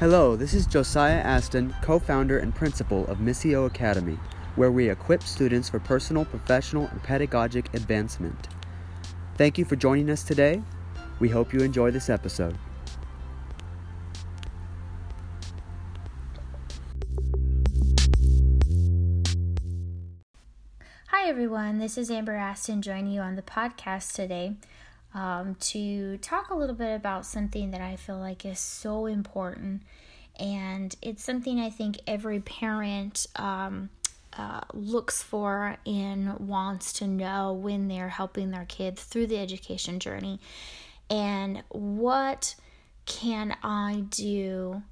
Hello, this is Josiah Aston, co founder and principal of Missio Academy, where we equip students for personal, professional, and pedagogic advancement. Thank you for joining us today. We hope you enjoy this episode. Hi, everyone. This is Amber Aston joining you on the podcast today um, to talk a little bit about something that I feel like is so important. And it's something I think every parent um, uh, looks for and wants to know when they're helping their kids through the education journey. And what can I do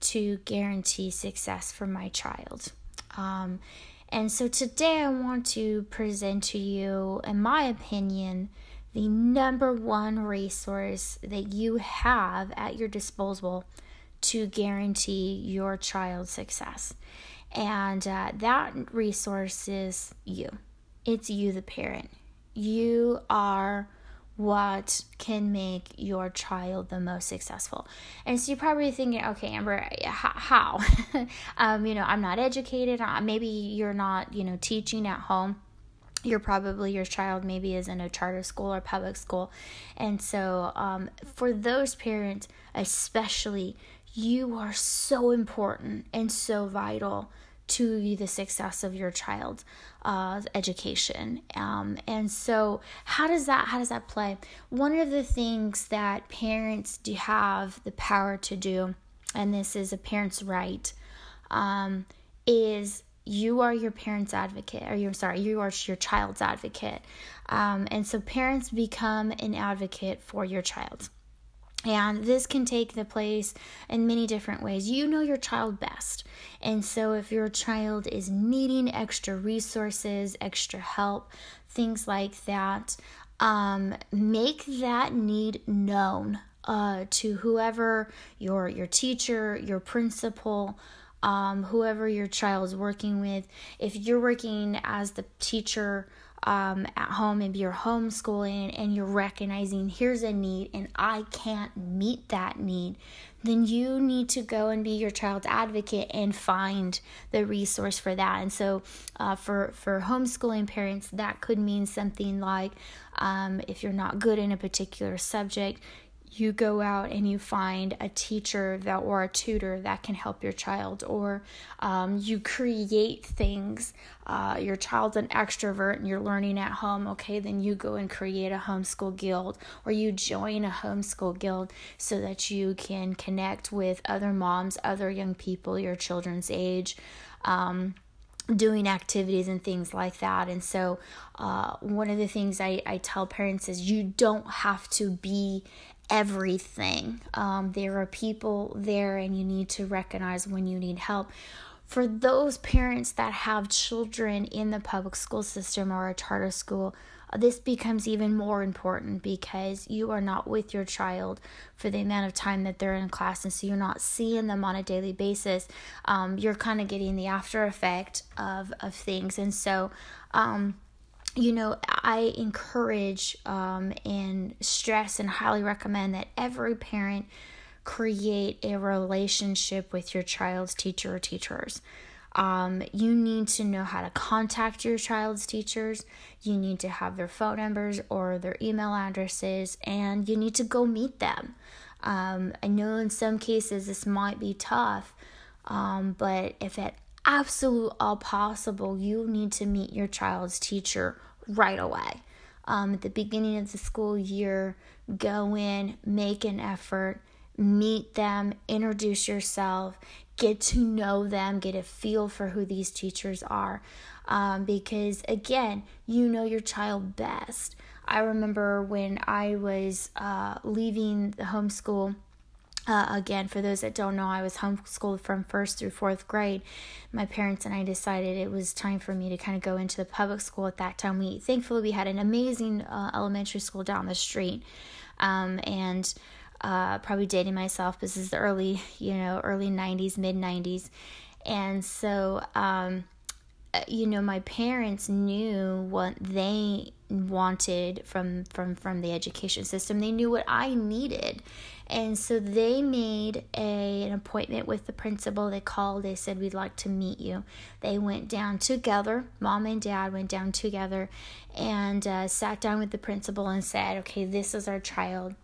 to guarantee success for my child? Um, and so today I want to present to you, in my opinion, the number one resource that you have at your disposal to guarantee your child's success. And uh, that resource is you. It's you, the parent. You are what can make your child the most successful. And so you're probably thinking, okay, Amber, how? um, you know, I'm not educated. Uh, maybe you're not, you know, teaching at home you're probably your child maybe is in a charter school or public school. And so um, for those parents especially you are so important and so vital to the success of your child's uh, education. Um, and so how does that how does that play? One of the things that parents do have the power to do and this is a parent's right um, is you are your parent's advocate or you're sorry you are your child's advocate um, and so parents become an advocate for your child and this can take the place in many different ways. You know your child best. And so, if your child is needing extra resources, extra help, things like that, um, make that need known uh, to whoever your your teacher, your principal, um, whoever your child is working with. If you're working as the teacher um, at home and you're homeschooling and you're recognizing here's a need and I can't meet that need, then you need to go and be your child's advocate and find the resource for that. And so, uh, for for homeschooling parents, that could mean something like um, if you're not good in a particular subject, you go out and you find a teacher that or a tutor that can help your child or um, you create things. Uh, your child's an extrovert and you're learning at home okay then you go and create a homeschool guild or you join a homeschool guild so that you can connect with other moms other young people your children's age. Um, doing activities and things like that. And so, uh, one of the things I, I tell parents is you don't have to be everything. Um, there are people there, and you need to recognize when you need help. For those parents that have children in the public school system or a charter school, this becomes even more important because you are not with your child for the amount of time that they're in class, and so you're not seeing them on a daily basis. Um, you're kind of getting the after effect of of things, and so. Um, you know, I encourage um, and stress and highly recommend that every parent create a relationship with your child's teacher or teachers. Um, you need to know how to contact your child's teachers. You need to have their phone numbers or their email addresses, and you need to go meet them. Um, I know in some cases this might be tough, um, but if at absolute all possible, you need to meet your child's teacher right away. Um, at the beginning of the school year, go in, make an effort, meet them, introduce yourself, get to know them, get a feel for who these teachers are. Um, because again, you know your child best. I remember when I was uh, leaving the homeschool uh, again, for those that don't know, I was homeschooled from first through fourth grade. My parents and I decided it was time for me to kind of go into the public school at that time. We thankfully we had an amazing uh, elementary school down the street, um, and uh, probably dating myself. This is the early, you know, early '90s, mid '90s, and so. Um, uh, you know my parents knew what they wanted from from from the education system. They knew what i needed. And so they made a, an appointment with the principal. They called. They said we'd like to meet you. They went down together. Mom and dad went down together and uh, sat down with the principal and said okay this is our child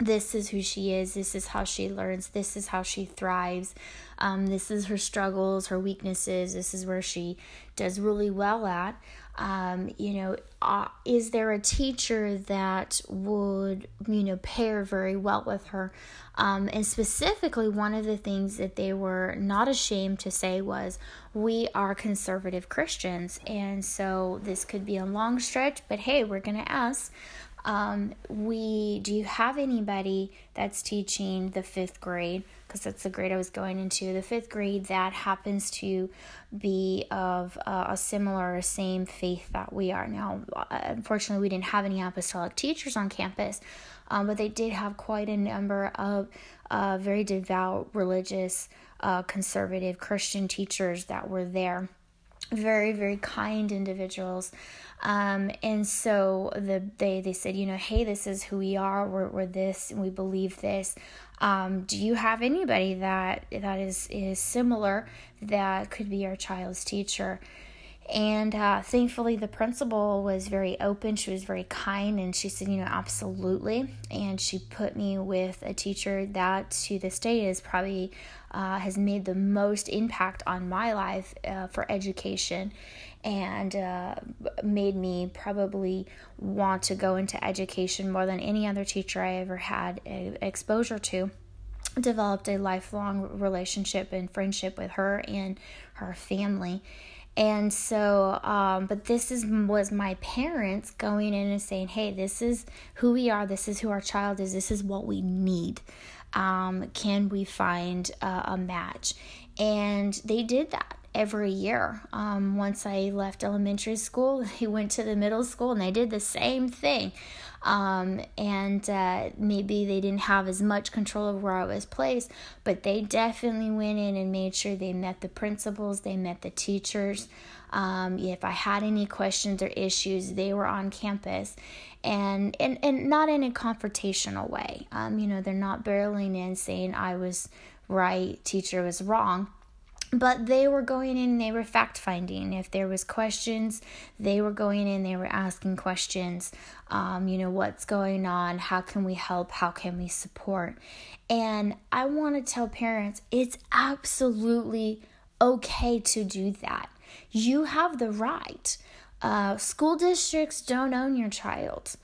this is who she is. This is how she learns. This is how she thrives. Um, this is her struggles her weaknesses. This is where she does really well at. Um, you know uh, is there a teacher that would you know pair very well with her? Um, and specifically one of the things that they were not ashamed to say was we are conservative christians and so this could be a long stretch but hey we're going to ask um, we do you have anybody that's teaching the fifth grade? Because that's the grade I was going into. The fifth grade that happens to be of uh, a similar, or same faith that we are now. Uh, unfortunately, we didn't have any apostolic teachers on campus, um, but they did have quite a number of uh, very devout, religious, uh, conservative Christian teachers that were there very very kind individuals. Um, and so the they they said you know hey this is who we are. We're, we're this and we believe this. Um, do you have anybody that that is is similar that could be our child's teacher and uh, thankfully, the principal was very open. She was very kind, and she said, you know, absolutely. And she put me with a teacher that to this day is probably uh, has made the most impact on my life uh, for education and uh, made me probably want to go into education more than any other teacher I ever had exposure to developed a lifelong relationship and friendship with her and her family and so um, but this is was my parents going in and saying hey this is who we are this is who our child is this is what we need um, can we find a, a match and they did that every year. Um, once I left elementary school, he went to the middle school and they did the same thing. Um, and uh, maybe they didn't have as much control of where I was placed, but they definitely went in and made sure they met the principals, they met the teachers. Um, if I had any questions or issues, they were on campus. And, and, and not in a confrontational way. Um, you know, they're not barreling in saying I was right, teacher was wrong but they were going in they were fact finding if there was questions they were going in they were asking questions um, you know what's going on how can we help how can we support? And i want to tell parents it's absolutely okay to do that. You have the right. Uh, school districts don't own your child.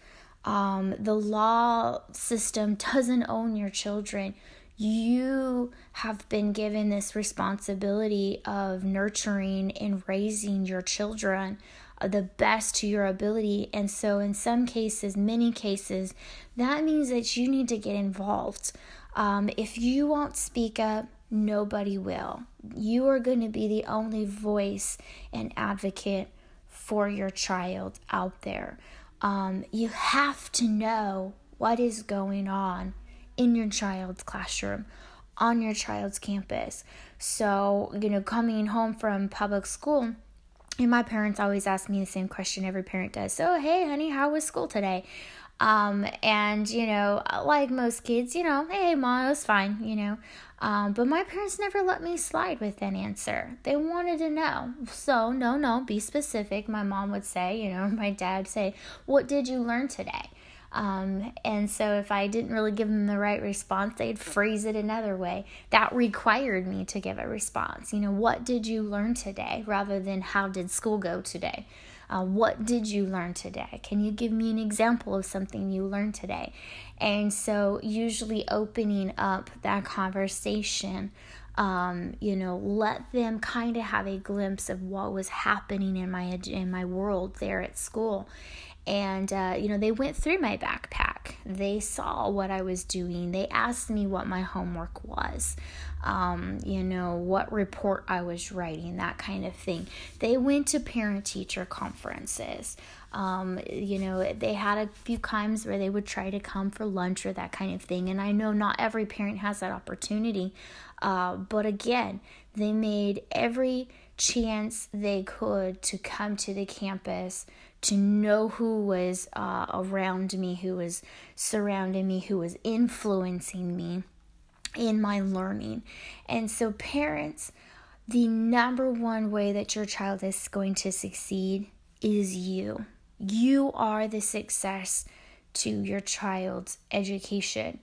Um, the law system doesn't own your children you have been given this responsibility of nurturing and raising your children uh, the best to your ability. And so, in some cases, many cases, that means that you need to get involved. Um, if you won't speak up, nobody will. You are going to be the only voice and advocate for your child out there. Um, you have to know what is going on in your child's classroom, on your child's campus. So, you know, coming home from public school, and my parents always ask me the same question every parent does. So, hey, honey, how was school today? Um, and you know, like most kids, you know, hey, mom, it was fine, you know. Um, but my parents never let me slide with an answer. They wanted to know. So, no, no, be specific. My mom would say, you know, my dad say, what did you learn today? Um, and so if I didn't really give them the right response, they'd phrase it another way. That required me to give a response. You know, what did you learn today rather than how did school go today? Uh, what did you learn today? Can you give me an example of something you learned today? And so, usually opening up that conversation, um, you know, let them kind of have a glimpse of what was happening in my in my world there at school, and uh, you know they went through my backpack. They saw what i was doing. They asked me what my homework was um, you know what report i was writing that kind of thing. They went to parent teacher conferences. Um, you know they had a few times where they would try to come for lunch or that kind of thing and i know not every parent has that opportunity uh, but again they made every chance they could to come to the campus, to know who was uh, around me, who was surrounding me, who was influencing me in my learning. And so, parents, the number one way that your child is going to succeed is you. You are the success to your child's education.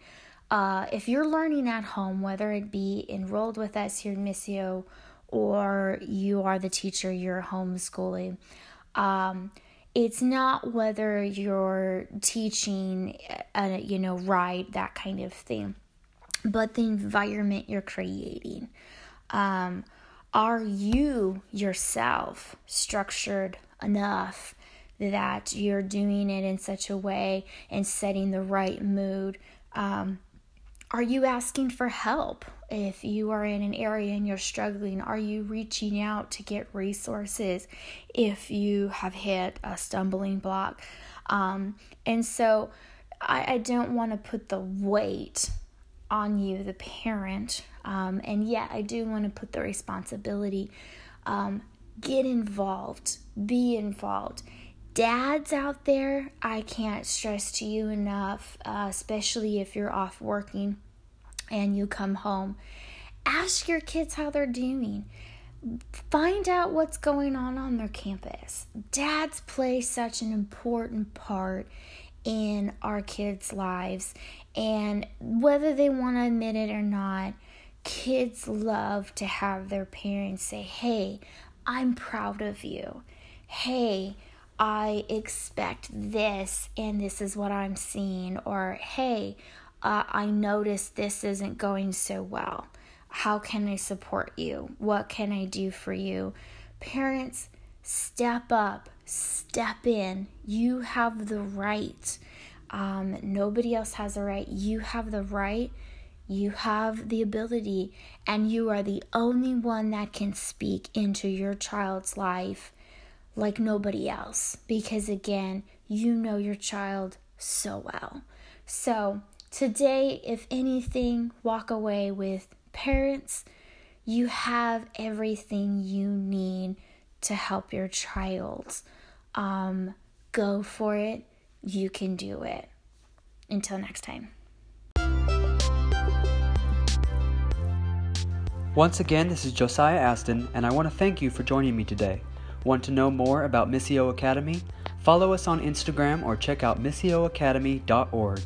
Uh, if you're learning at home, whether it be enrolled with us here in Missio or you are the teacher, you're homeschooling, um, it's not whether you're teaching, uh, you know, right, that kind of thing, but the environment you're creating. Um, are you yourself structured enough that you're doing it in such a way and setting the right mood? Um, are you asking for help? If you are in an area and you're struggling, are you reaching out to get resources if you have hit a stumbling block? Um, and so I, I don't want to put the weight on you, the parent, um, and yet I do want to put the responsibility. Um, get involved, be involved dads out there, I can't stress to you enough, uh, especially if you're off working and you come home. Ask your kids how they're doing. Find out what's going on on their campus. Dads play such an important part in our kids' lives, and whether they want to admit it or not, kids love to have their parents say, Hey, I'm proud of you. Hey, I expect this and this is what I'm seeing, or hey, uh, I noticed this isn't going so well. How can I support you? What can I do for you? Parents, step up, step in. You have the right. Um, nobody else has a right. You have the right. You have the ability, and you are the only one that can speak into your child's life like nobody else because, again, you know your child so well. So, today, if anything, walk away with parents, you have everything you need to help your child. Um, go for it. You can do it. Until next time. Once again, this is Josiah Aston, and I want to thank you for joining me today. Want to know more about Missio Academy? Follow us on Instagram or check out missioacademy.org.